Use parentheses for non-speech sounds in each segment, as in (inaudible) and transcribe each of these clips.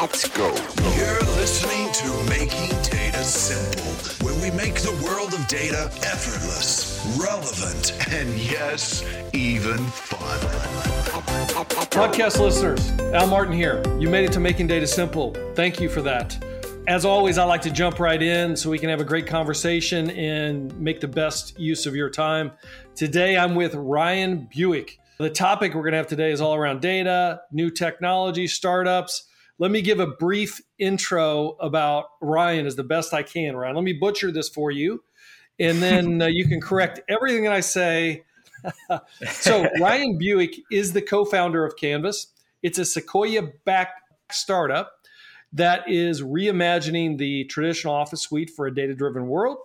Let's go. You're listening to Making Data Simple, where we make the world of data effortless, relevant, and yes, even fun. Podcast listeners, Al Martin here. You made it to Making Data Simple. Thank you for that. As always, I like to jump right in so we can have a great conversation and make the best use of your time. Today, I'm with Ryan Buick. The topic we're going to have today is all around data, new technology, startups. Let me give a brief intro about Ryan as the best I can, Ryan. Let me butcher this for you, and then uh, you can correct everything that I say. (laughs) so, Ryan Buick is the co founder of Canvas. It's a Sequoia backed startup that is reimagining the traditional office suite for a data driven world.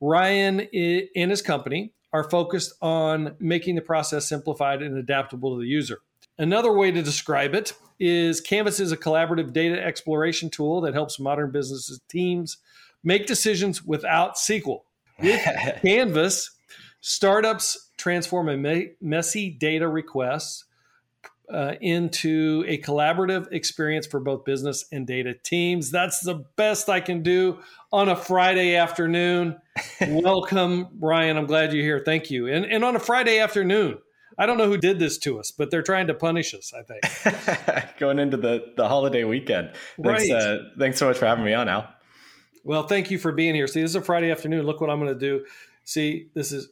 Ryan and his company are focused on making the process simplified and adaptable to the user. Another way to describe it is Canvas is a collaborative data exploration tool that helps modern businesses teams make decisions without SQL. With (laughs) Canvas, startups transform a messy data requests uh, into a collaborative experience for both business and data teams. That's the best I can do on a Friday afternoon. (laughs) Welcome, Ryan. I'm glad you're here. Thank you. And, and on a Friday afternoon, I don't know who did this to us, but they're trying to punish us, I think. (laughs) Going into the, the holiday weekend. Thanks, right. Uh, thanks so much for having me on, Al. Well, thank you for being here. See, this is a Friday afternoon. Look what I'm going to do. See, this is.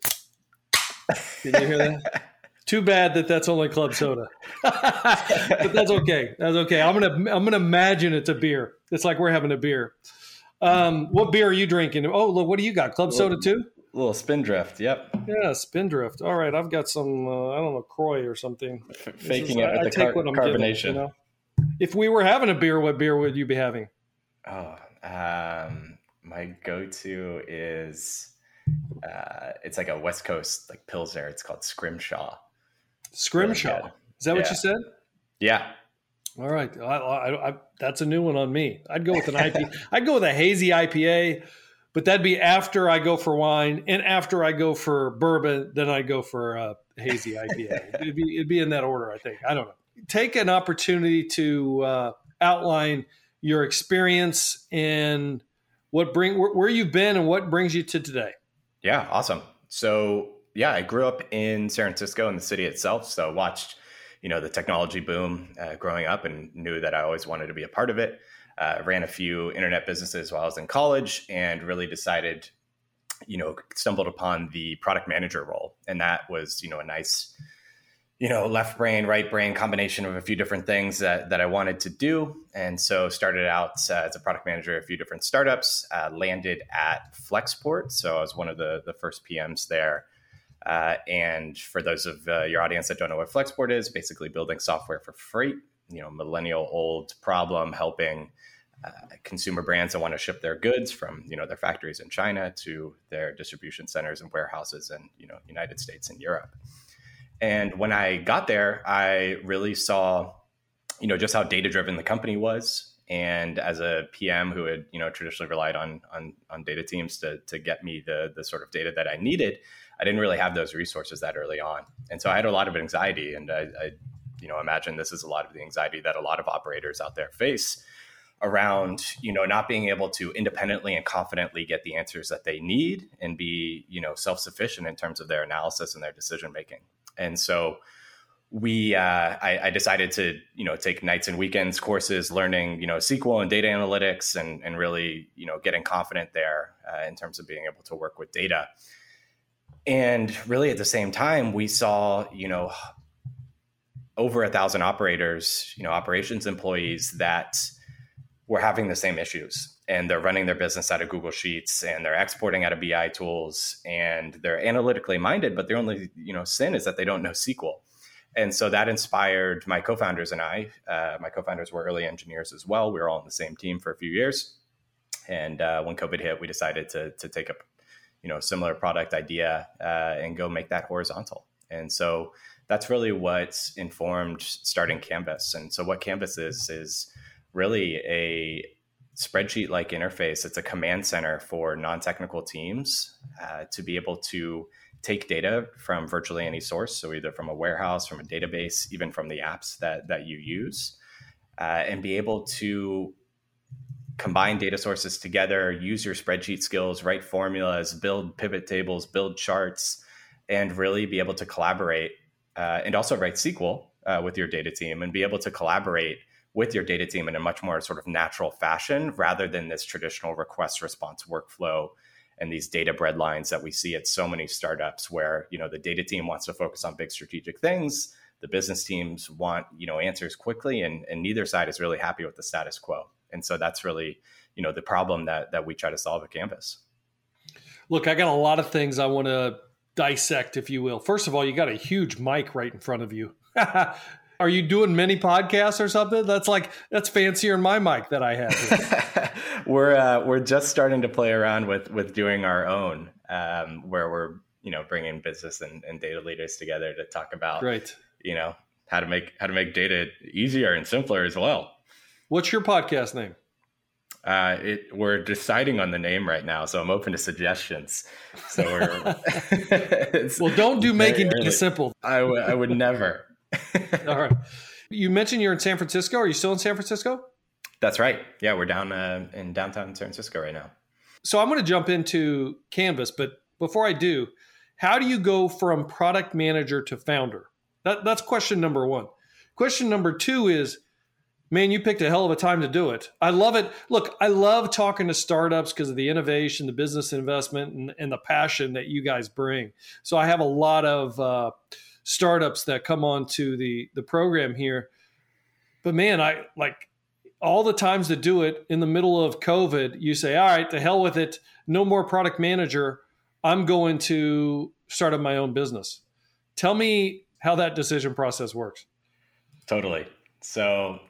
Did you hear that? (laughs) Too bad that that's only club soda, (laughs) but that's okay. That's okay. I'm gonna I'm gonna imagine it's a beer. It's like we're having a beer. Um, what beer are you drinking? Oh, look, what do you got? Club soda too? Little spindrift. Yep. Yeah, spindrift. All right, I've got some. Uh, I don't know, Croy or something. F- faking is, it with I, the car- carbonation. Given, you know? If we were having a beer, what beer would you be having? Oh, um, my go-to is uh, it's like a West Coast like pilsner. It's called Scrimshaw. Scrimshaw. Really is that yeah. what you said? Yeah. All right. I, I, I, that's a new one on me. I'd go with an IPA. I'd go with a hazy IPA, but that'd be after I go for wine and after I go for bourbon. Then I go for a hazy IPA. it'd be it'd be in that order. I think. I don't know. Take an opportunity to uh, outline your experience and what bring where, where you've been and what brings you to today. Yeah. Awesome. So yeah, I grew up in San Francisco in the city itself. So watched, you know, the technology boom uh, growing up and knew that I always wanted to be a part of it. Uh, ran a few internet businesses while I was in college and really decided, you know, stumbled upon the product manager role. And that was, you know, a nice, you know, left brain, right brain combination of a few different things that, that I wanted to do. And so started out uh, as a product manager at a few different startups, uh, landed at Flexport. So I was one of the, the first PMs there. Uh, and for those of uh, your audience that don't know what Flexport is, basically building software for freight, you know, millennial old problem, helping uh, consumer brands that want to ship their goods from you know their factories in China to their distribution centers and warehouses in you know United States and Europe. And when I got there, I really saw you know just how data driven the company was. And as a PM who had you know traditionally relied on on, on data teams to, to get me the the sort of data that I needed, I didn't really have those resources that early on, and so I had a lot of anxiety. And I, I, you know, imagine this is a lot of the anxiety that a lot of operators out there face around, you know, not being able to independently and confidently get the answers that they need and be, you know, self sufficient in terms of their analysis and their decision making. And so we uh, I, I, decided to you know take nights and weekends courses learning you know SQL and data analytics and and really you know getting confident there uh, in terms of being able to work with data and really at the same time we saw you know over a thousand operators you know operations employees that were having the same issues and they're running their business out of google sheets and they're exporting out of bi tools and they're analytically minded but their only you know sin is that they don't know sql and so that inspired my co-founders and i uh, my co-founders were early engineers as well. We were all on the same team for a few years. And uh, when covid hit we decided to, to take up you know similar product idea uh, and go make that horizontal. And so that's really what informed starting canvas. And so what canvas is is really a spreadsheet like interface. It's a command center for non-technical teams uh, to be able to take data from virtually any source. So either from a warehouse from a database even from the apps that that you use uh, and be able to combine data sources together, use your spreadsheet skills, write formulas, build pivot tables, build charts, and really be able to collaborate uh, and also write SQL uh, with your data team and be able to collaborate with your data team in a much more sort of natural fashion rather than this traditional request response workflow and these data bread lines that we see at so many startups where you know the data team wants to focus on big strategic things. The business teams want you know answers quickly and, and neither side is really happy with the status quo. And so that's really you know the problem that that we try to solve at canvas. Look i got a lot of things i want to dissect if you will. First of all you got a huge mic right in front of you (laughs) are you doing many podcasts or something that's like that's fancier than my mic that i have (laughs) we're uh, we're just starting to play around with with doing our own um, where we're you know bringing business and, and data leaders together to talk about right you know how to make how to make data easier and simpler as well What's your podcast name? Uh, it, we're deciding on the name right now, so I'm open to suggestions. So we're (laughs) (laughs) well, don't do making data simple. I, w- I would never. (laughs) All right. You mentioned you're in San Francisco. Are you still in San Francisco? That's right. Yeah, we're down uh, in downtown San Francisco right now. So I'm going to jump into Canvas, but before I do, how do you go from product manager to founder? That, that's question number one. Question number two is man, you picked a hell of a time to do it. I love it. Look, I love talking to startups because of the innovation, the business investment, and, and, the passion that you guys bring. So I have a lot of uh, startups that come on to the the program here. But man, I like all the times to do it in the middle of COVID. You say, "All right, to hell with it. No more product manager. I'm going to start up my own business." Tell me how that decision process works. Totally. So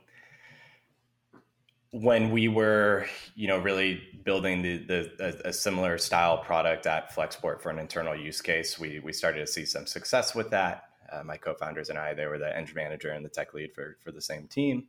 when we were, you know, really building the, the a, a, similar style product at Flexport for an internal use case, we we started to see some success with that. Uh, my co-founders and I, they were the engine manager and the tech lead for for the same team.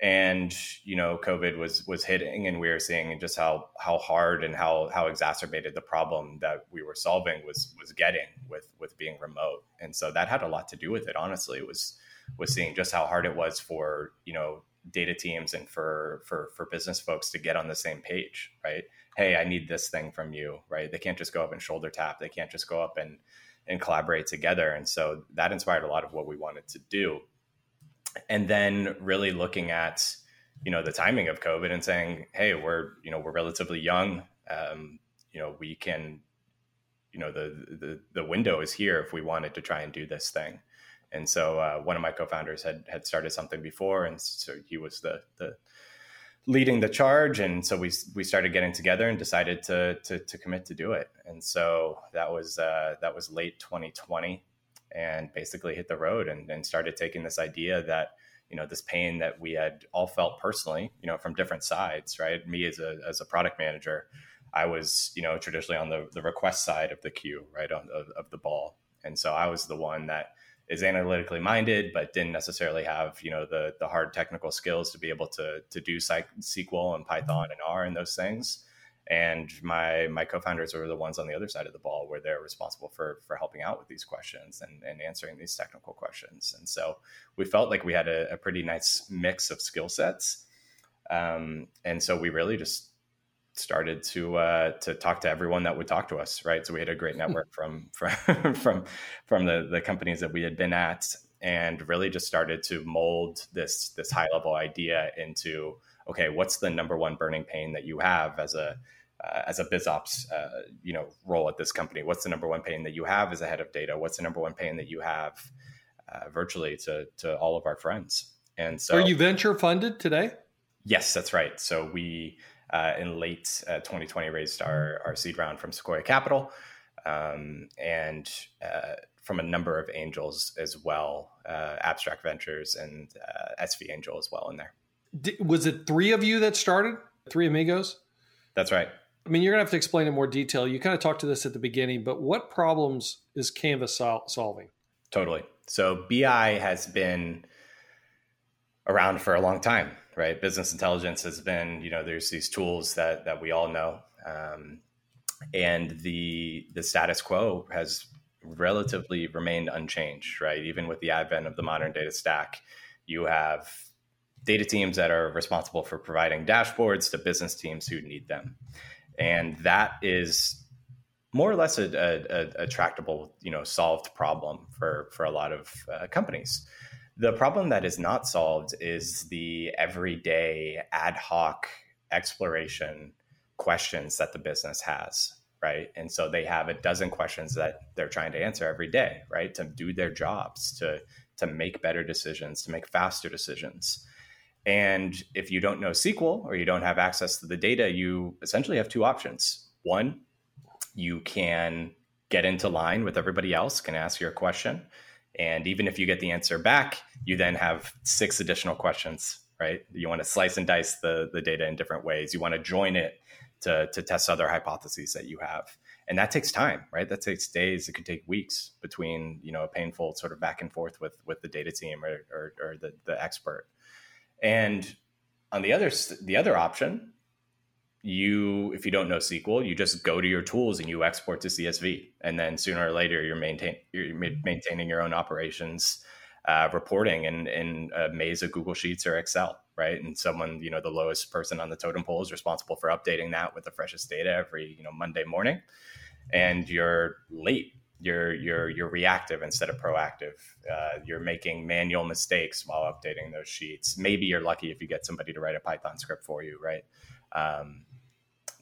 And you know, COVID was was hitting, and we were seeing just how how hard and how how exacerbated the problem that we were solving was was getting with with being remote. And so that had a lot to do with it. Honestly, it was was seeing just how hard it was for you know data teams and for for for business folks to get on the same page right? Hey i need this thing from you right? They can't just go up and shoulder tap. They can't just go up and and collaborate together. And so that inspired a lot of what we wanted to do. And then really looking at you know the timing of covid and saying hey we're you know we're relatively young. Um, you know we can you know the, the the window is here if we wanted to try and do this thing and so uh, one of my co-founders had had started something before, and so he was the the leading the charge. And so we we started getting together and decided to to, to commit to do it. And so that was uh, that was late 2020, and basically hit the road and, and started taking this idea that you know this pain that we had all felt personally, you know, from different sides. Right, me as a as a product manager. I was, you know, traditionally on the, the request side of the queue, right, on, of, of the ball. And so I was the one that is analytically minded, but didn't necessarily have you know the the hard technical skills to be able to to do SQL and Python and R and those things. And my my co-founders are the ones on the other side of the ball where they're responsible for for helping out with these questions and, and answering these technical questions. And so we felt like we had a, a pretty nice mix of skill sets. Um, and so we really just started to uh, to talk to everyone that would talk to us, right? So we had a great hmm. network from (laughs) from from from the the companies that we had been at, and really just started to mold this this high level idea into okay, what's the number one burning pain that you have as a uh, as a BizOps, uh, you know, role at this company? What's the number one pain that you have as a head of data? What's the number one pain that you have uh, virtually to to all of our friends? And so, are you venture funded today? Yes, that's right. So we uh, in late uh, 2020 raised our, our seed round from Sequoia Capital um, and uh, from a number of angels as well, uh, Abstract Ventures and uh, SV Angel as well in there. Was it three of you that started? Three amigos? That's right. I mean, you're going to have to explain in more detail. You kind of talked to this at the beginning, but what problems is Canvas sol- solving? Totally. So BI has been around for a long time right? Business intelligence has been, you know, there's these tools that that we all know, um, and the the status quo has relatively remained unchanged, right? Even with the advent of the modern data stack, you have data teams that are responsible for providing dashboards to business teams who need them. And that is more or less a, a, a, tractable, you know, solved problem for for a lot of uh, companies. The problem that is not solved is the everyday ad hoc exploration questions that the business has, right? And so they have a dozen questions that they're trying to answer every day, right? To do their jobs, to to make better decisions, to make faster decisions. And if you don't know SQL or you don't have access to the data, you essentially have two options. One, you can get into line with everybody else, can ask your question. And even if you get the answer back, you then have six additional questions, right? You want to slice and dice the, the data in different ways. You want to join it to, to test other hypotheses that you have. And that takes time, right? That takes days. It could take weeks between, you know, a painful sort of back and forth with, with the data team or, or, or the, the expert. And on the other, the other option you if you don't know SQL, you just go to your tools and you export to CSV, and then sooner or later you're maintain you're maintaining your own operations, uh, reporting in in a maze of Google Sheets or Excel, right? And someone you know the lowest person on the totem pole is responsible for updating that with the freshest data every you know Monday morning, and you're late. You're you're you're reactive instead of proactive. Uh, you're making manual mistakes while updating those sheets. Maybe you're lucky if you get somebody to write a Python script for you, right? Um,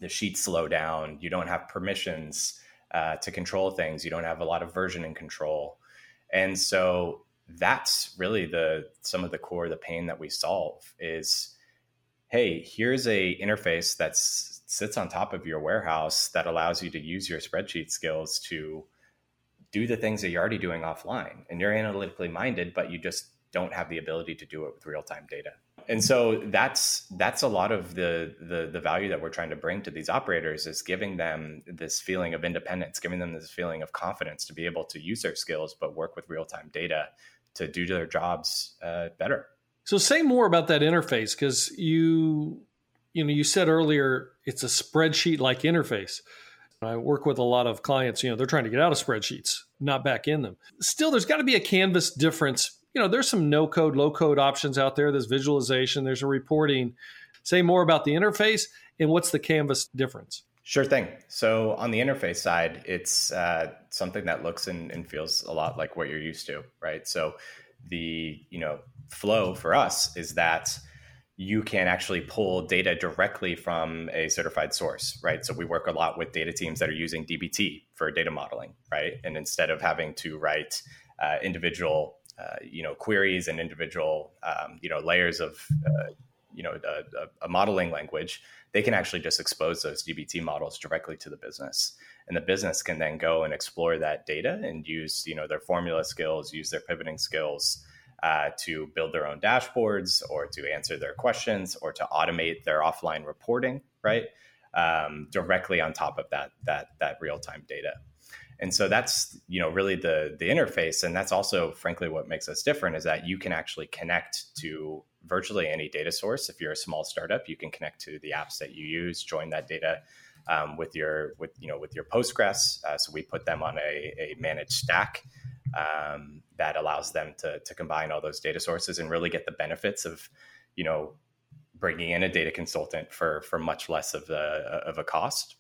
the sheets slow down. You don't have permissions uh, to control things. You don't have a lot of versioning control, and so that's really the some of the core the pain that we solve is hey here's a interface that sits on top of your warehouse that allows you to use your spreadsheet skills to do the things that you're already doing offline and you're analytically minded but you just don't have the ability to do it with real-time data and so that's that's a lot of the, the the value that we're trying to bring to these operators is giving them this feeling of independence giving them this feeling of confidence to be able to use their skills but work with real-time data to do their jobs uh, better. So say more about that interface because you you know you said earlier it's a spreadsheet like interface. I work with a lot of clients you know they're trying to get out of spreadsheets not back in them. Still there's got to be a canvas difference you know, there's some no code, low code options out there. There's visualization, there's a reporting. Say more about the interface and what's the Canvas difference? Sure thing. So on the interface side, it's uh, something that looks and, and, feels a lot like what you're used to, right? So the you know flow for us is that you can actually pull data directly from a certified source, right? So we work a lot with data teams that are using DBT for data modeling, right? And instead of having to write uh, individual uh, you know queries and individual um, you know layers of uh, you know a, a, modeling language they can actually just expose those dbt models directly to the business. And the business can then go and explore that data and use you know their formula skills use their pivoting skills uh, to build their own dashboards or to answer their questions or to automate their offline reporting right? Um, directly on top of that that that real-time data and so that's you know really the the interface. And that's also frankly what makes us different is that you can actually connect to virtually any data source. If you're a small startup you can connect to the apps that you use join that data um, with your with you know with your postgres. Uh, so we put them on a, a managed stack um, that allows them to, to combine all those data sources and really get the benefits of you know bringing in a data consultant for for much less of a of a cost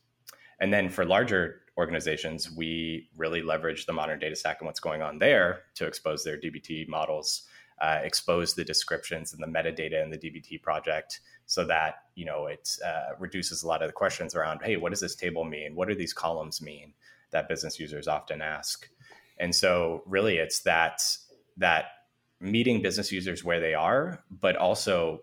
and then for larger organizations, we really leverage the modern data stack and what's going on there to expose their DBT models, uh, expose the descriptions and the metadata in the DBT project so that you know it uh, reduces a lot of the questions around hey what does this table mean? What do these columns mean that business users often ask? And so really it's that that meeting business users where they are but also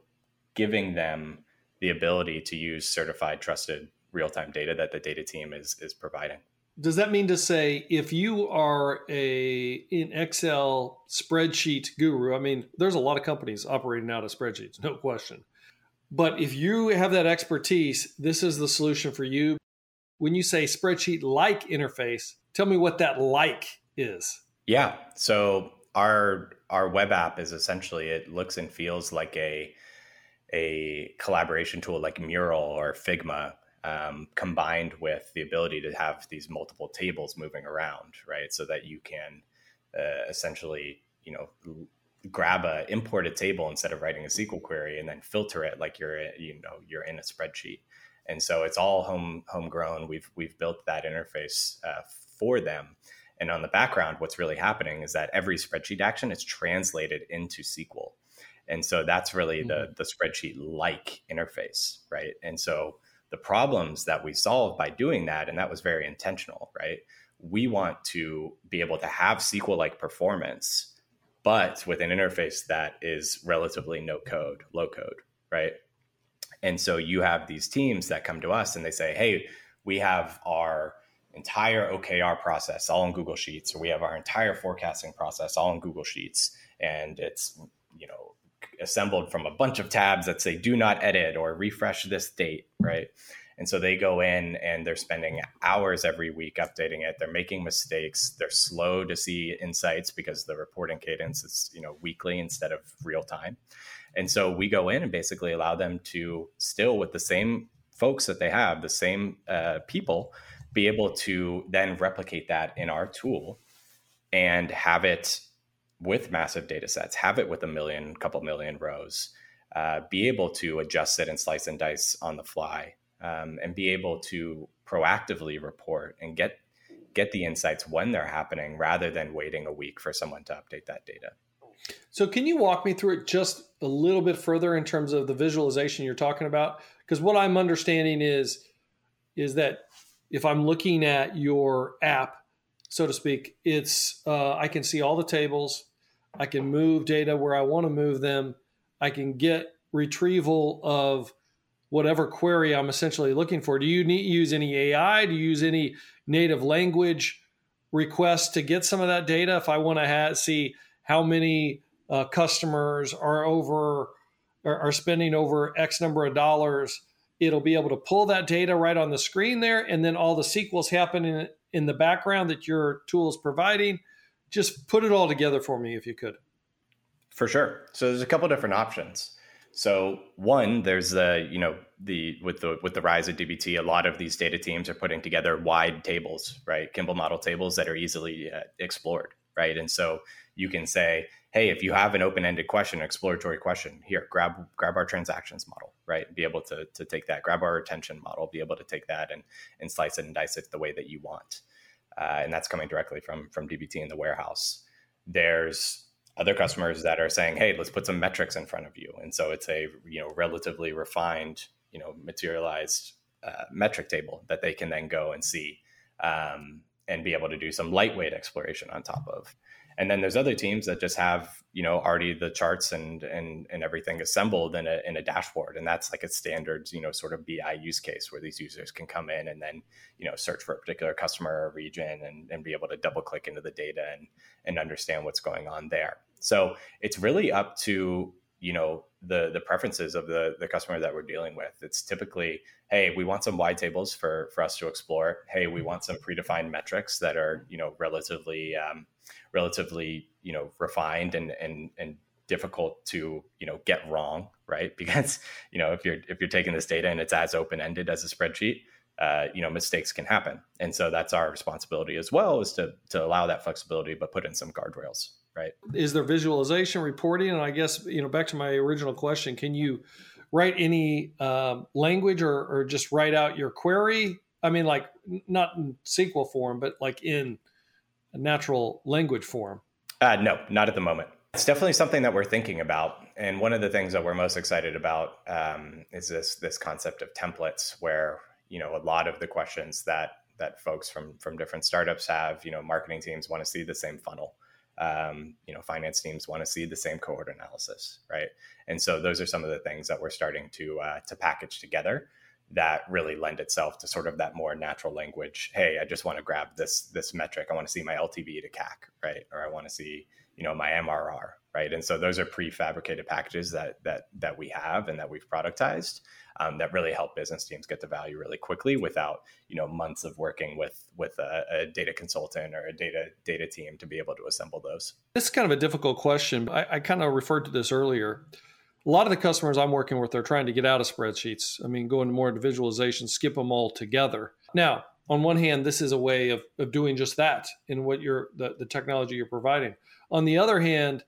giving them the ability to use certified trusted real time data that the data team is is providing. Does that mean to say if you are a in Excel spreadsheet guru? I mean, there's a lot of companies operating out of spreadsheets, no question. But if you have that expertise, this is the solution for you. When you say spreadsheet like interface, tell me what that like is. Yeah. So our our web app is essentially it looks and feels like a a collaboration tool like Mural or Figma um, combined with the ability to have these multiple tables moving around, right? So that you can uh, essentially, you know, grab a imported table instead of writing a SQL query and then filter it like you're you know you're in a spreadsheet. And so it's all home homegrown. We've we've built that interface uh, for them. And on the background, what's really happening is that every spreadsheet action is translated into SQL. And so that's really mm-hmm. the the spreadsheet like interface, right? And so the problems that we solve by doing that, and that was very intentional, right? We want to be able to have SQL like performance, but with an interface that is relatively no code, low code, right? And so you have these teams that come to us and they say, hey, we have our entire OKR process all in Google Sheets, or we have our entire forecasting process all in Google Sheets. And it's, you know, assembled from a bunch of tabs that say do not edit or refresh this date, right? And so they go in and they're spending hours every week updating it. They're making mistakes. They're slow to see insights because the reporting cadence is, you know, weekly instead of real time. And so we go in and basically allow them to still with the same folks that they have, the same uh, people, be able to then replicate that in our tool and have it with massive data sets, have it with a million, couple million rows, uh, be able to adjust it and slice and dice on the fly, um, and be able to proactively report and get get the insights when they're happening rather than waiting a week for someone to update that data. So, can you walk me through it just a little bit further in terms of the visualization you're talking about? Because what I'm understanding is is that if I'm looking at your app, so to speak, it's uh, I can see all the tables, I can move data where I want to move them. I can get retrieval of whatever query I'm essentially looking for. Do you need use any AI? Do you use any native language requests to get some of that data? If I want to have, see how many uh, customers are over are, are spending over X number of dollars, it'll be able to pull that data right on the screen there, and then all the SQL's happening in the background that your tool is providing just put it all together for me if you could. For sure. So there's a couple different options. So one, there's the you know the with the with the rise of DBT, a lot of these data teams are putting together wide tables, right? Kimball model tables that are easily uh, explored, right? And so you can say, hey, if you have an open-ended question, exploratory question, here, grab grab our transactions model, right? Be able to to take that, grab our retention model, be able to take that and and slice it and dice it the way that you want uh, and that's coming directly from from DBT in the warehouse. There's other customers that are saying, "Hey, let's put some metrics in front of you," and so it's a you know relatively refined, you know, materialized uh, metric table that they can then go and see um, and be able to do some lightweight exploration on top of. And then there's other teams that just have you know already the charts and and and everything assembled in a in a dashboard, and that's like a standard you know sort of BI use case where these users can come in and then you know search for a particular customer or region and, and be able to double click into the data and and understand what's going on there. So it's really up to you know the the preferences of the the customer that we're dealing with. It's typically, hey, we want some wide tables for for us to explore. Hey, we want some predefined metrics that are you know relatively um, relatively you know refined and and and difficult to you know get wrong, right? (laughs) Because you know if you're if you're taking this data and it's as open ended as a spreadsheet, uh, you know mistakes can happen, and so that's our responsibility as well is to to allow that flexibility, but put in some guardrails right? Is there visualization reporting? And i guess you know back to my original question can you write any um, language or, or just write out your query? I mean like not in sql form but like in natural language form? Uh, no not at the moment. It's definitely something that we're thinking about and one of the things that we're most excited about um, is this this concept of templates where you know a lot of the questions that that folks from from different startups have you know marketing teams want to see the same funnel. Um, you know, finance teams want to see the same cohort analysis, right? And so those are some of the things that we're starting to uh, to package together that really lend itself to sort of that more natural language. Hey, I just want to grab this this metric. I want to see my LTV to CAC, right? Or I want to see you know my MRR, right? And so those are prefabricated packages that that that we have and that we've productized um, that really help business teams get the value really quickly without you know months of working with with a, a data consultant or a data data team to be able to assemble those. This is kind of a difficult question. I, I kind of referred to this earlier. A lot of the customers I'm working with are trying to get out of spreadsheets. I mean, go into more into visualization, skip them all together. Now, on one hand, this is a way of, of doing just that in what you're the, the technology you're providing. On the other hand,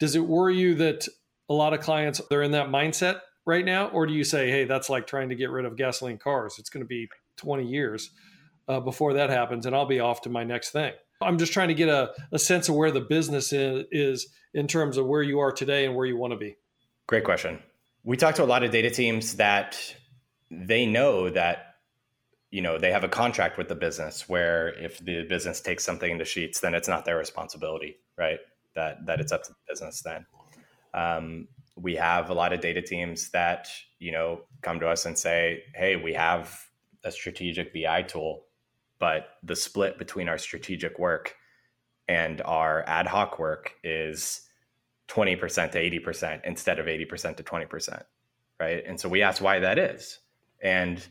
Does it worry you that a lot of clients they're in that mindset right now, or do you say, hey, that's like trying to get rid of gasoline cars? It's going to be 20 years uh, before that happens, and I'll be off to my next thing. I'm just trying to get a, a sense of where the business is, is in terms of where you are today and where you want to be. Great question. We talk to a lot of data teams that they know that you know they have a contract with the business where if the business takes something into sheets then it's not their responsibility right that that it's up to the business then um, we have a lot of data teams that you know come to us and say hey we have a strategic bi tool but the split between our strategic work and our ad hoc work is 20% to 80% instead of 80% to 20% right? And so we ask why that is. And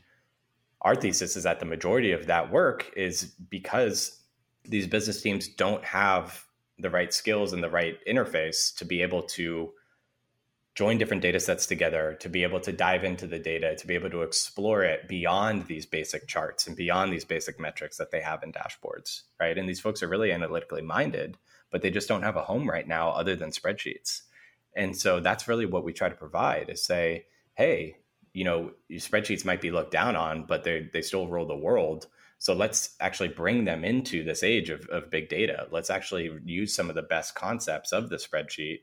our thesis is that the majority of that work is because these business teams don't have the right skills and the right interface to be able to join different data sets together, to be able to dive into the data, to be able to explore it beyond these basic charts and beyond these basic metrics that they have in dashboards, right? And these folks are really analytically minded, but they just don't have a home right now other than spreadsheets. And so that's really what we try to provide is say, hey, you know your spreadsheets might be looked down on but they they still rule the world so let's actually bring them into this age of, of big data let's actually use some of the best concepts of the spreadsheet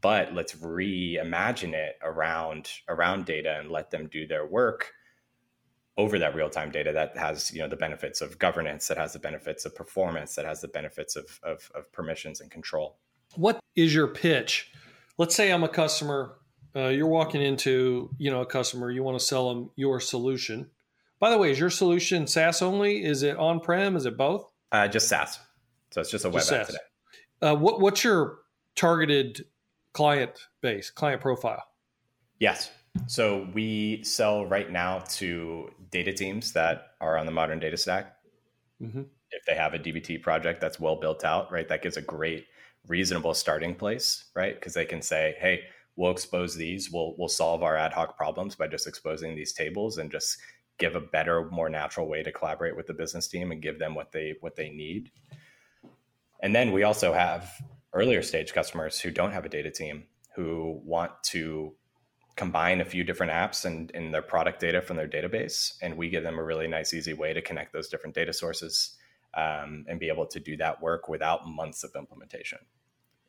but let's reimagine it around around data and let them do their work over that real-time data that has you know the benefits of governance that has the benefits of performance that has the benefits of, of, of permissions and control. What is your pitch? Let's say i'm a customer uh, you're walking into you know a customer you want to sell them your solution. By the way is your solution saas only? Is it on-prem? Is it both? Uh, just saas. So it's just a web just app today. Uh, what, what's your targeted client base client profile? Yes. So we sell right now to data teams that are on the modern data stack mm-hmm. if they have a dbt project that's well built out right that gives a great reasonable starting place right because they can say hey we'll expose these. We'll we'll solve our ad hoc problems by just exposing these tables and just give a better, more natural way to collaborate with the business team and give them what they what they need. And then we also have earlier stage customers who don't have a data team who want to combine a few different apps and in their product data from their database and we give them a really nice easy way to connect those different data sources um, and be able to do that work without months of implementation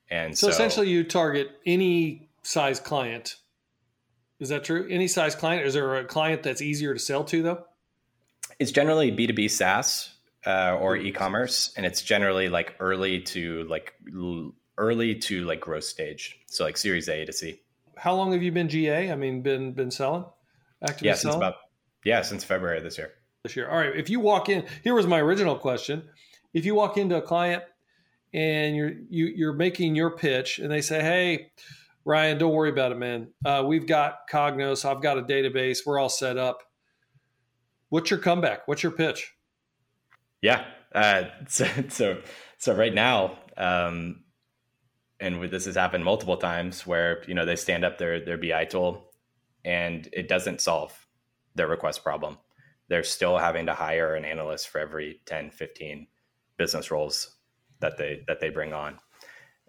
and so, so essentially you target any size client. Is that true? Any size client? Is there a client that's easier to sell to though? It's generally B2B SaaS uh, or e-commerce, and it's generally like early to like early to like growth stage. So like Series A to C. How long have you been GA? I mean, been been selling? Actively yeah, selling? since about yeah, since February this year. This year. All right. If you walk in, here was my original question. If you walk into a client and you're you, are you are making your pitch, and they say, "Hey, Ryan, don't worry about it, man. Uh, we've got Cognos. I've got a database. We're all set up. What's your comeback? What's your pitch? Yeah. Uh, (laughs) so, so, so right now, um, and this has happened multiple times where, you know, they stand up their, their BI tool and it doesn't solve their request problem. They're still having to hire an analyst for every 10, 15 business roles that they, that they bring on.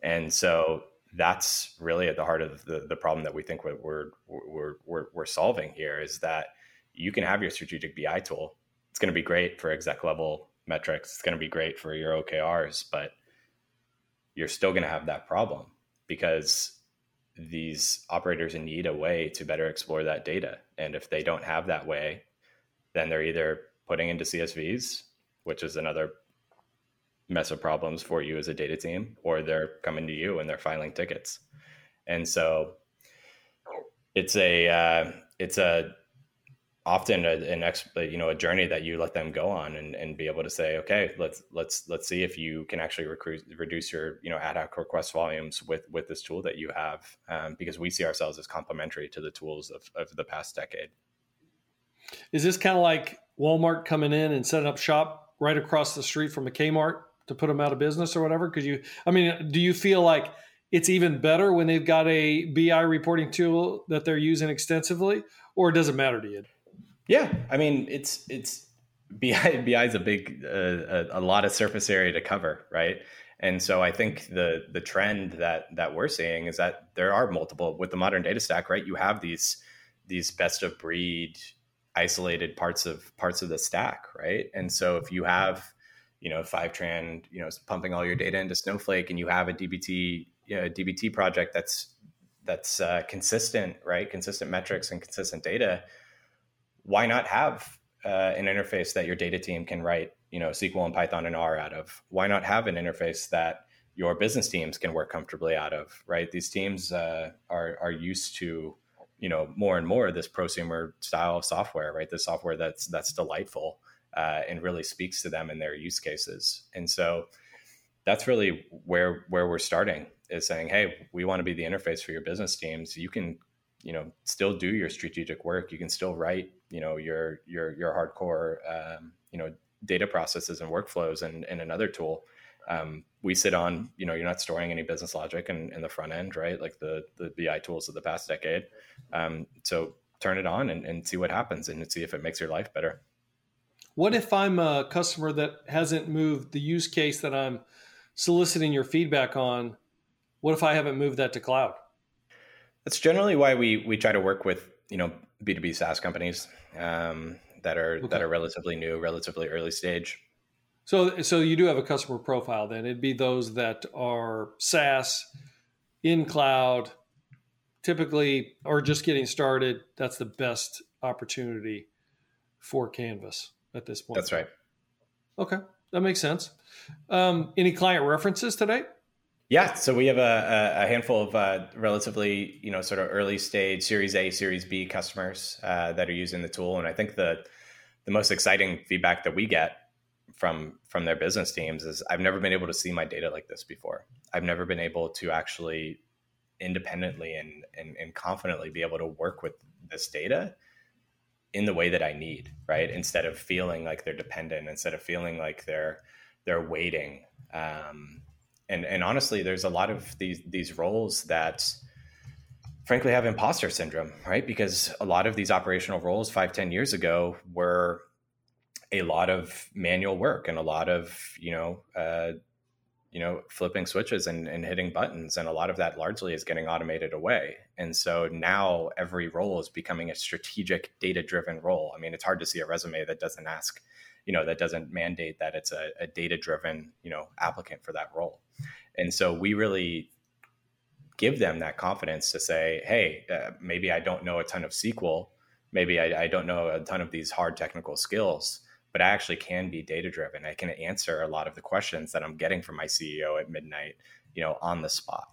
And so that's really at the heart of the, the problem that we think we're, we're, we're, we're solving here is that you can have your strategic BI tool. It's going to be great for exec level metrics. It's going to be great for your OKRs, but you're still going to have that problem because these operators need a way to better explore that data. And if they don't have that way, then they're either putting into CSVs, which is another mess of problems for you as a data team, or they're coming to you and they're filing tickets. And so it's a uh, it's a often a, an ex, you know a journey that you let them go on and, and be able to say okay let's let's let's see if you can actually recruit, reduce your you know ad hoc request volumes with with this tool that you have um, because we see ourselves as complementary to the tools of, of the past decade is this kind of like walmart coming in and setting up shop right across the street from a kmart to put them out of business or whatever? Because you, I mean, do you feel like it's even better when they've got a BI reporting tool that they're using extensively, or it does it matter to you? Yeah, I mean, it's it's BI (laughs) BI is a big uh, a, a lot of surface area to cover, right? And so I think the the trend that that we're seeing is that there are multiple with the modern data stack, right? You have these these best of breed isolated parts of parts of the stack, right? And so if you have you know Fivetran, you know, pumping all your data into Snowflake, and you have a DBT you know, a DBT project that's that's uh, consistent, right? Consistent metrics and consistent data. Why not have uh, an interface that your data team can write, you know, SQL and Python and R out of? Why not have an interface that your business teams can work comfortably out of? Right? These teams uh, are are used to, you know, more and more this prosumer style of software, right? This software that's that's delightful uh, and really speaks to them and their use cases. And so that's really where where we're starting is saying, hey, we want to be the interface for your business teams. You can, you know, still do your strategic work. You can still write, you know, your your your hardcore, um, you know, data processes and workflows and in another tool. Um, we sit on, you know, you're not storing any business logic in, in the front end, right? Like the the BI tools of the past decade. Um, so turn it on and, and see what happens and see if it makes your life better. What if I'm a customer that hasn't moved the use case that I'm soliciting your feedback on what if I haven't moved that to cloud? That's generally why we we try to work with you know B two B SaaS companies um, that are okay. that are relatively new, relatively early stage. So so you do have a customer profile then. It'd be those that are SaaS in cloud, typically or just getting started. That's the best opportunity for Canvas at this point. That's right. Okay, that makes sense. Um, any client references today? Yeah, so we have a, a handful of uh, relatively, you know, sort of early stage Series A, Series B customers uh, that are using the tool, and I think the the most exciting feedback that we get from from their business teams is I've never been able to see my data like this before. I've never been able to actually independently and, and, and confidently be able to work with this data in the way that I need, right? Instead of feeling like they're dependent, instead of feeling like they're they're waiting. Um, and and honestly, there's a lot of these these roles that frankly have imposter syndrome, right? Because a lot of these operational roles five, ten years ago were a lot of manual work and a lot of, you know, uh, you know, flipping switches and, and hitting buttons. And a lot of that largely is getting automated away. And so now every role is becoming a strategic data driven role. I mean, it's hard to see a resume that doesn't ask, you know, that doesn't mandate that it's a, a data driven, you know, applicant for that role. And so we really give them that confidence to say, hey, uh, maybe I don't know a ton of SQL. Maybe I, I don't know a ton of these hard technical skills, but I actually can be data driven. I can answer a lot of the questions that I'm getting from my CEO at midnight, you know, on the spot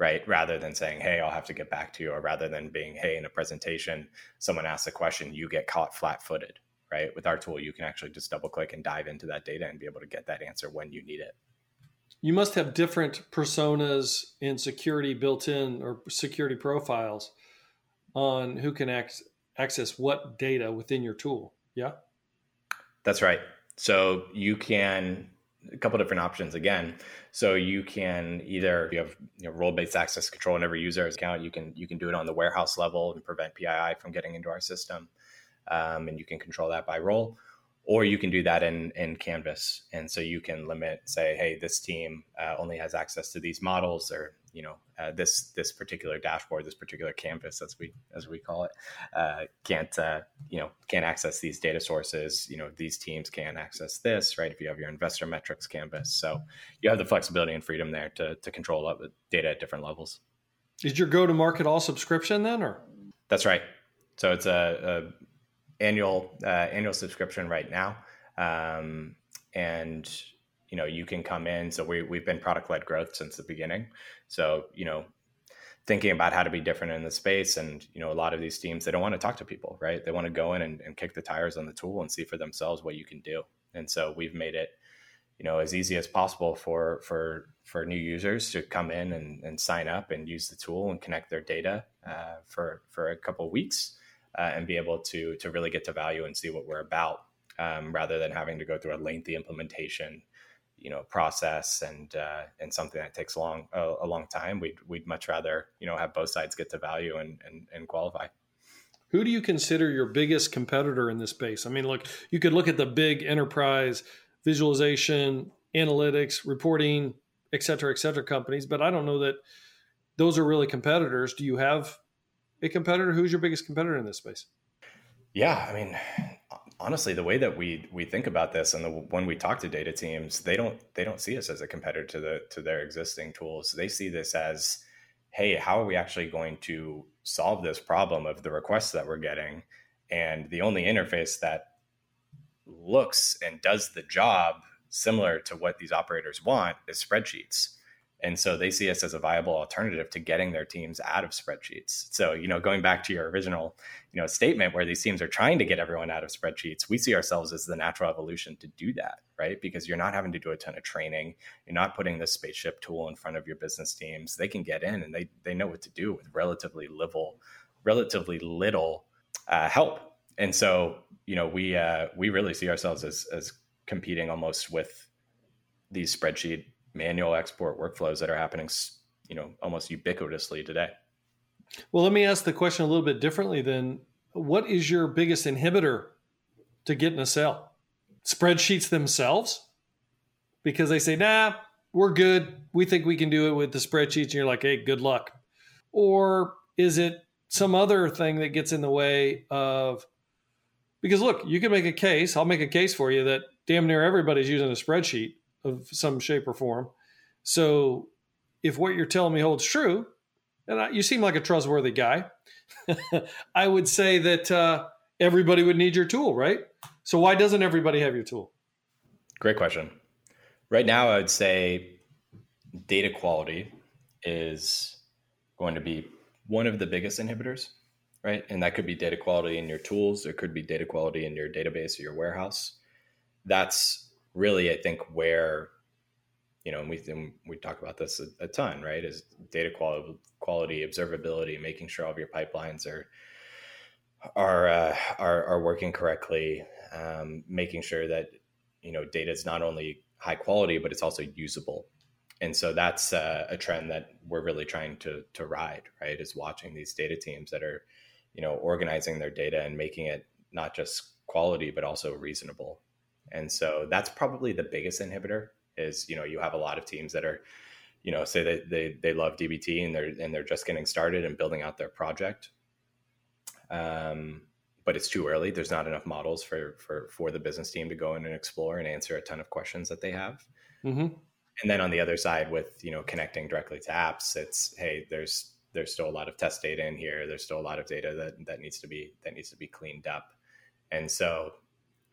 right? Rather than saying, hey, I'll have to get back to you, or rather than being, hey, in a presentation, someone asks a question, you get caught flat footed, right? With our tool, you can actually just double click and dive into that data and be able to get that answer when you need it you must have different personas in security built in or security profiles on who can ac- access what data within your tool. Yeah. That's right. So you can a couple different options again. So you can either you have you know, role-based access control in every user's account. You can you can do it on the warehouse level and prevent PII from getting into our system, um, and you can control that by role or you can do that in in canvas. And so you can limit say hey this team uh, only has access to these models or you know uh, this this particular dashboard this particular canvas as we as we call it uh, can't uh, you know can't access these data sources. You know these teams can't access this right? If you have your investor metrics canvas. So you have the flexibility and freedom there to, to control data at different levels. Is your go to market all subscription then or? That's right. So it's a, a annual uh, annual subscription right now, um, and you know you can come in. So we we've been product led growth since the beginning. So you know thinking about how to be different in the space and you know a lot of these teams they don't want to talk to people right they want to go in and, and kick the tires on the tool and see for themselves what you can do and so we've made it you know as easy as possible for for for new users to come in and, and sign up and use the tool and connect their data uh, for for a couple weeks uh, and be able to to really get to value and see what we're about um, rather than having to go through a lengthy implementation you know process and uh, and something that takes long a, a, long time we'd we'd much rather you know have both sides get to value and, and and qualify who do you consider your biggest competitor in this space i mean look you could look at the big enterprise visualization analytics, reporting, et cetera, et cetera companies. But I don't know that those are really competitors. Do you have a competitor? Who's your biggest competitor in this space? Yeah, I mean, honestly, the way that we we think about this, and the, when we talk to data teams, they don't they don't see us as a competitor to the to their existing tools. They see this as, hey, how are we actually going to solve this problem of the requests that we're getting? And the only interface that looks and does the job similar to what these operators want is spreadsheets. And so they see us as a viable alternative to getting their teams out of spreadsheets. So, you know, going back to your original, you know, statement where these teams are trying to get everyone out of spreadsheets, we see ourselves as the natural evolution to do that, right? Because you're not having to do a ton of training. You're not putting this spaceship tool in front of your business teams. They can get in and they they know what to do with relatively little, relatively little uh, help. And so, you know, we uh, we really see ourselves as as competing almost with these spreadsheet manual export workflows that are happening, you know, almost ubiquitously today. Well, let me ask the question a little bit differently then. What is your biggest inhibitor to getting a sale? Spreadsheets themselves? Because they say, nah, we're good. We think we can do it with the spreadsheets. And you're like, hey, good luck. Or is it some other thing that gets in the way of because look, you can make a case, I'll make a case for you that damn near everybody's using a spreadsheet of some shape or form. So if what you're telling me holds true, and I, you seem like a trustworthy guy, (laughs) I would say that uh, everybody would need your tool, right? So why doesn't everybody have your tool? Great question. Right now, I would say data quality is going to be one of the biggest inhibitors, right? And that could be data quality in your tools. It could be data quality in your database or your warehouse. That's really, I think, where you know, and we and we talk about this a, a, ton, right? Is data quality, quality, observability, making sure all of your pipelines are are uh, are, are working correctly, um, making sure that you know data is not only high quality but it's also usable. And so that's uh, a trend that we're really trying to to ride, right? Is watching these data teams that are, you know, organizing their data and making it not just quality but also reasonable and so that's probably the biggest inhibitor is, you know, you have a lot of teams that are, you know, say that they, they love DBT and they're, and they're just getting started and building out their project. Um, but it's too early. There's not enough models for, for, for the business team to go in and explore and answer a ton of questions that they have. Mm-hmm. And then on the other side with, you know, connecting directly to apps, it's, Hey, there's, there's still a lot of test data in here. There's still a lot of data that, that needs to be, that needs to be cleaned up. And so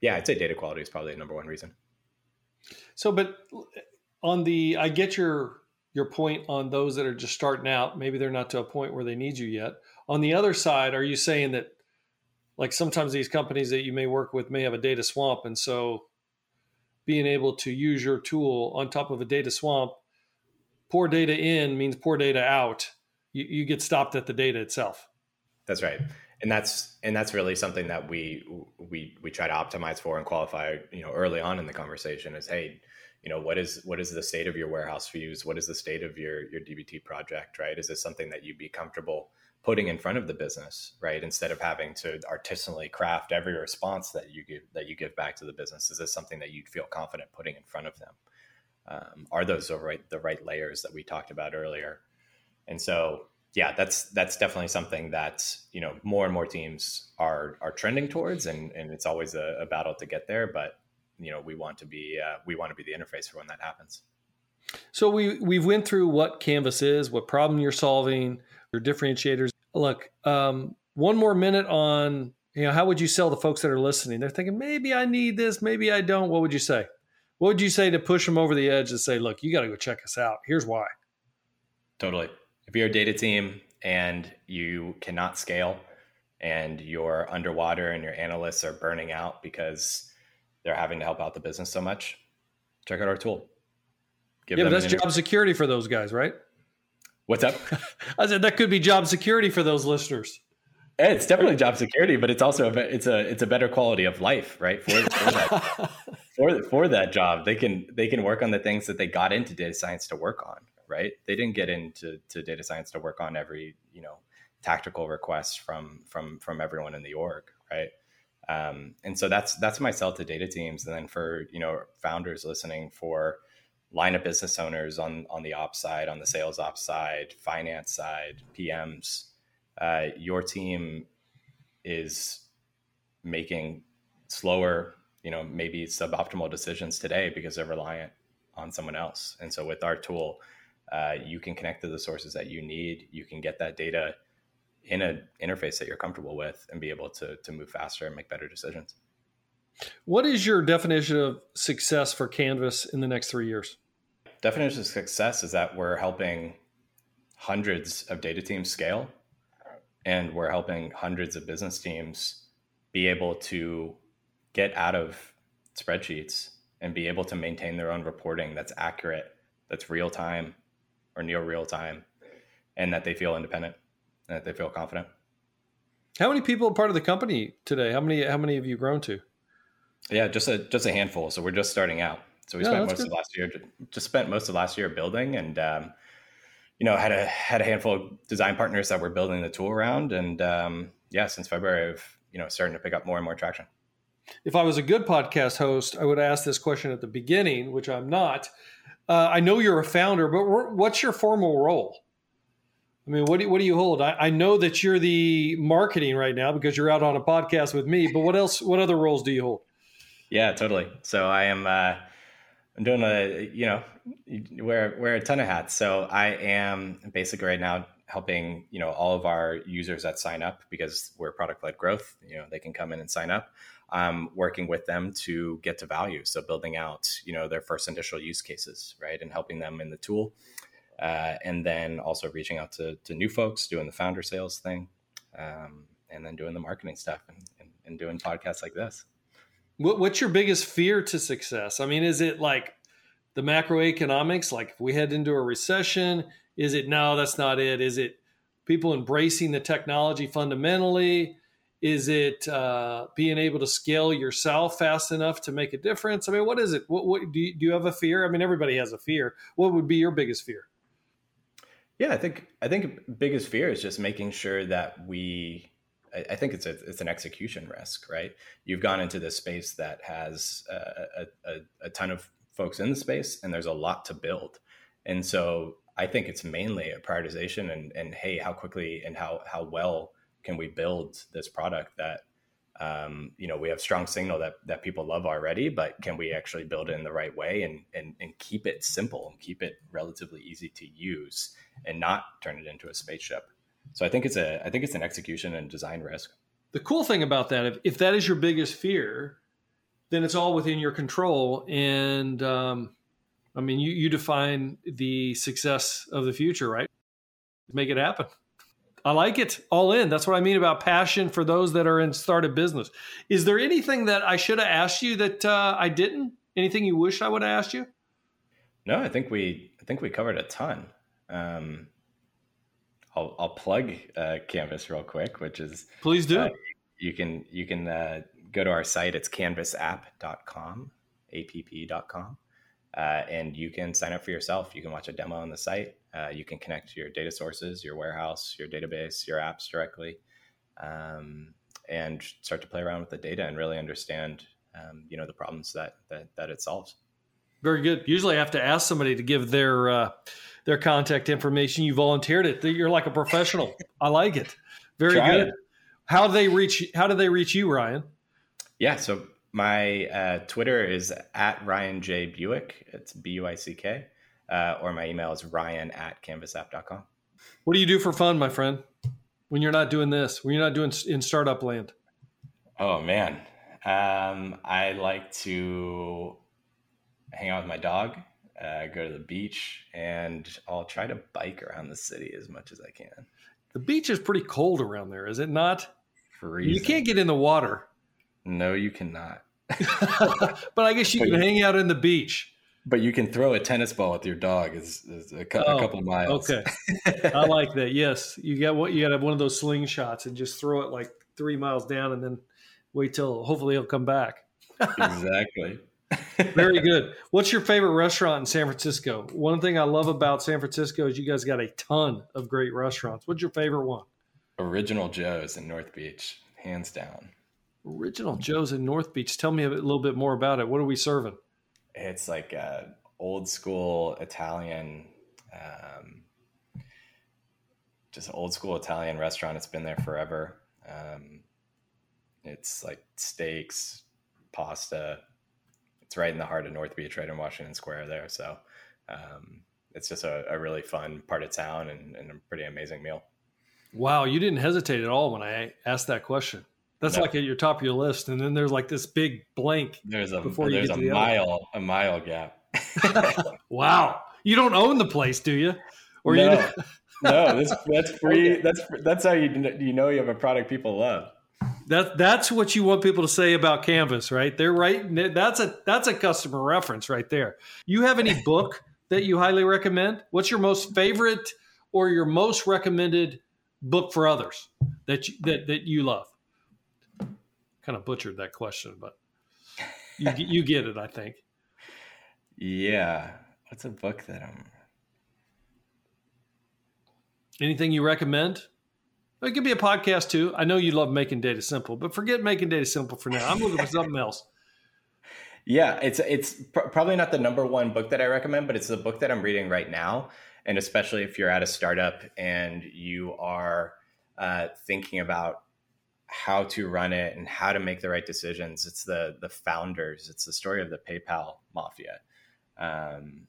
yeah, I'd say data quality is probably the number one reason. So, but on the, I get your your point on those that are just starting out. Maybe they're not to a point where they need you yet. On the other side, are you saying that, like sometimes these companies that you may work with may have a data swamp, and so being able to use your tool on top of a data swamp, poor data in means poor data out. You, you get stopped at the data itself. That's right and that's and that's really something that we we we try to optimize for and qualify you know early on in the conversation is hey you know what is what is the state of your warehouse views? What is the state of your your dbt project right? Is this something that you'd be comfortable putting in front of the business right? Instead of having to artisanally craft every response that you give that you give back to the business. Is this something that you'd feel confident putting in front of them? Um, are those the right the right layers that we talked about earlier? And so yeah, that's that's definitely something that you know more and more teams are are trending towards, and and it's always a, a battle to get there. But you know, we want to be uh, we want to be the interface for when that happens. So we we've went through what Canvas is, what problem you're solving, your differentiators. Look, um, one more minute on you know how would you sell the folks that are listening? They're thinking maybe I need this, maybe I don't. What would you say? What would you say to push them over the edge and say, look, you got to go check us out. Here's why. Totally if you're a data team and you cannot scale and you're underwater and your analysts are burning out because they're having to help out the business so much, check out our tool. Give yeah, but that's job security for those guys, right? What's up? (laughs) I said that could be job security for those listeners. It's definitely job security, but it's also a, it's a it's a better quality of life, right? For for that, (laughs) for, for that job, they can they can work on the things that they got into data science to work on, right? They didn't get into to data science to work on every you know tactical request from from from everyone in the org, right? Um, and so that's that's my sell to data teams, and then for you know founders listening for line of business owners on on the ops side, on the sales ops side, finance side, PMs. Uh, your team is making slower, you know, maybe suboptimal decisions today because they're reliant on someone else. And so with our tool, uh, you can connect to the sources that you need. You can get that data in an interface that you're comfortable with and be able to, to move faster and make better decisions. What is your definition of success for Canvas in the next three years? Definition of success is that we're helping hundreds of data teams scale and we're helping hundreds of business teams be able to get out of spreadsheets and be able to maintain their own reporting that's accurate, that's real time or near real time, and that they feel independent and that they feel confident. How many people are part of the company today? How many how many have you grown to? Yeah, just a just a handful. So we're just starting out. So we yeah, spent most good. of last year just spent most of last year building and um, you know had a had a handful of design partners that we're building the tool around and um, yeah since February I've you know starting to pick up more and more traction. If I was a good podcast host, I would ask this question at the beginning, which I'm not. Uh, I know you're a founder, but what's your formal role? I mean, what do, what do you hold? I, I, know that you're the marketing right now because you're out on a podcast with me, but what else, what other roles do you hold? Yeah, totally. So I am, uh, I'm doing a, you know, wear, wear a ton of hats. So I am basically right now helping, you know, all of our users that sign up because we're product led growth, you know, they can come in and sign up um, working with them to get to value. So building out, you know, their first initial use cases, right, and helping them in the tool, uh, and then also reaching out to, to new folks, doing the founder sales thing, um, and then doing the marketing stuff and, and, and doing podcasts like this. What, what's your biggest fear to success? I mean, is it like the macroeconomics? Like if we head into a recession, is it no? That's not it. Is it people embracing the technology fundamentally? Is it uh, being able to scale yourself fast enough to make a difference? I mean, what is it? What, what do, you, do you have a fear? I mean, everybody has a fear. What would be your biggest fear? Yeah, I think I think biggest fear is just making sure that we. I, think it's a it's an execution risk, right? You've gone into this space that has a, a, a ton of folks in the space, and there's a lot to build, and so I think it's mainly a prioritization and and hey, how quickly and how how well can we build this product that um, you know we have strong signal that that people love already but can we actually build it in the right way and and, and keep it simple and keep it relatively easy to use and not turn it into a spaceship? So i think it's a i think it's an execution and design risk. The cool thing about that if, if that is your biggest fear then it's all within your control and um, i mean you, you define the success of the future right? Make it happen I like it. All in. That's what I mean about passion for those that are in started business. Is there anything that I should have asked you that uh, I didn't? Anything you wish I would have asked you? No, I think we I think we covered a ton. Um, I'll, I'll plug uh, Canvas real quick, which is please do. Uh, you can you can uh, go to our site. It's canvasapp.com, app.com, uh, and you can sign up for yourself. You can watch a demo on the site. Uh, you can connect your data sources, your warehouse, your database, your apps directly, um, and start to play around with the data and really understand, um, you know, the problems that, that that it solves. Very good. Usually, I have to ask somebody to give their uh, their contact information. You volunteered it. You're like a professional. I like it. Very Try good. It. How do they reach? How do they reach you, Ryan? Yeah. So my uh, Twitter is at Ryan J Buick. It's B U I C K uh, or my email is ryan at canvasapp.com. What do you do for fun, my friend, when you're not doing this, when you're not doing in startup land? Oh, man. Um, I like to hang out with my dog, uh, go to the beach, and I'll try to bike around the city as much as I can. The beach is pretty cold around there, is it not? Freezing. You can't get in the water. No, you cannot. (laughs) but I guess you can hang out in the beach. But you can throw a tennis ball with your dog is, is a, cu- oh, a, couple miles. Okay, (laughs) I like that. Yes, you got what you got to have one of those slingshots and just throw it like three miles down, and then wait till hopefully he'll come back. (laughs) exactly. Very good. What's your favorite restaurant in San Francisco? One thing I love about San Francisco is you guys got a ton of great restaurants. What's your favorite one? Original Joe's in North Beach, hands down. Original Joe's in North Beach. Tell me a little bit more about it. What are we serving? it's like uh, old school Italian, um, just an old school Italian restaurant. It's been there forever. Um, it's like steaks, pasta. It's right in the heart of North Beach, right in Washington Square there. So um, it's just a, a, really fun part of town and, and, a pretty amazing meal. Wow, you didn't hesitate at all when I asked that question. That's no. like at your top of your list, and then there's like this big blank. There's a before there's a mile a mile gap. (laughs) (laughs) wow, you don't own the place, do you? Or no, you? no, (laughs) that's that's free. That's that's how you you know you have a product people love. That that's what you want people to say about Canvas, right? They're right. That's a that's a customer reference right there. You have any book that you highly recommend? What's your most favorite or your most recommended book for others that you, that that you love? Kind of butchered that question, but you you get it, I think. Yeah, what's a book that I'm? Anything you recommend? It could be a podcast too. I know you love making data simple, but forget making data simple for now. I'm looking for something else. Yeah, it's it's pr- probably not the number one book that I recommend, but it's the book that I'm reading right now. And especially if you're at a startup and you are uh, thinking about how to run it and how to make the right decisions, it's the the founders. It's the story of the PayPal mafia. Um,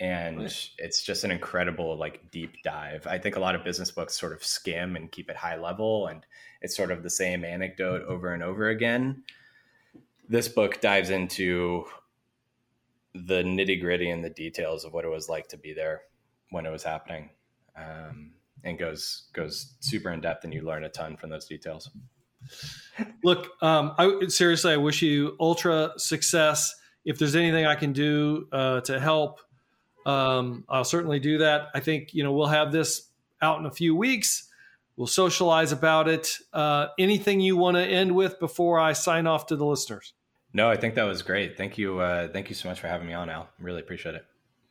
and right. it's just an incredible like deep dive i think a lot of business books sort of skim and keep it high level and it's sort of the same anecdote over and over again this book dives into the nitty gritty and the details of what it was like to be there when it was happening um, and goes goes super in depth and you learn a ton from those details look um, I, seriously i wish you ultra success if there's anything i can do uh, to help um, I'll certainly do that. I think you know we'll have this out in a few weeks. We'll socialize about it. Uh, anything you want to end with before I sign off to the listeners? No, I think that was great. Thank you. Uh, thank you so much for having me on, Al. Really appreciate it.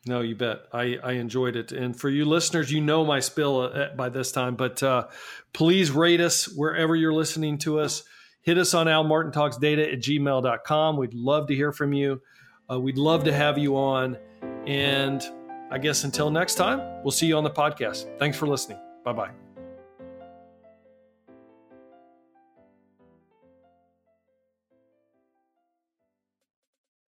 No, you bet. I, I enjoyed it. And for you listeners, you know my spill uh, by this time, but uh, please rate us wherever you're listening to us. Hit us on Al Martin Talks Data at gmail.com. We'd love to hear from you. Uh, we'd love to have you on. And I guess until next time, we'll see you on the podcast. Thanks for listening. Bye bye.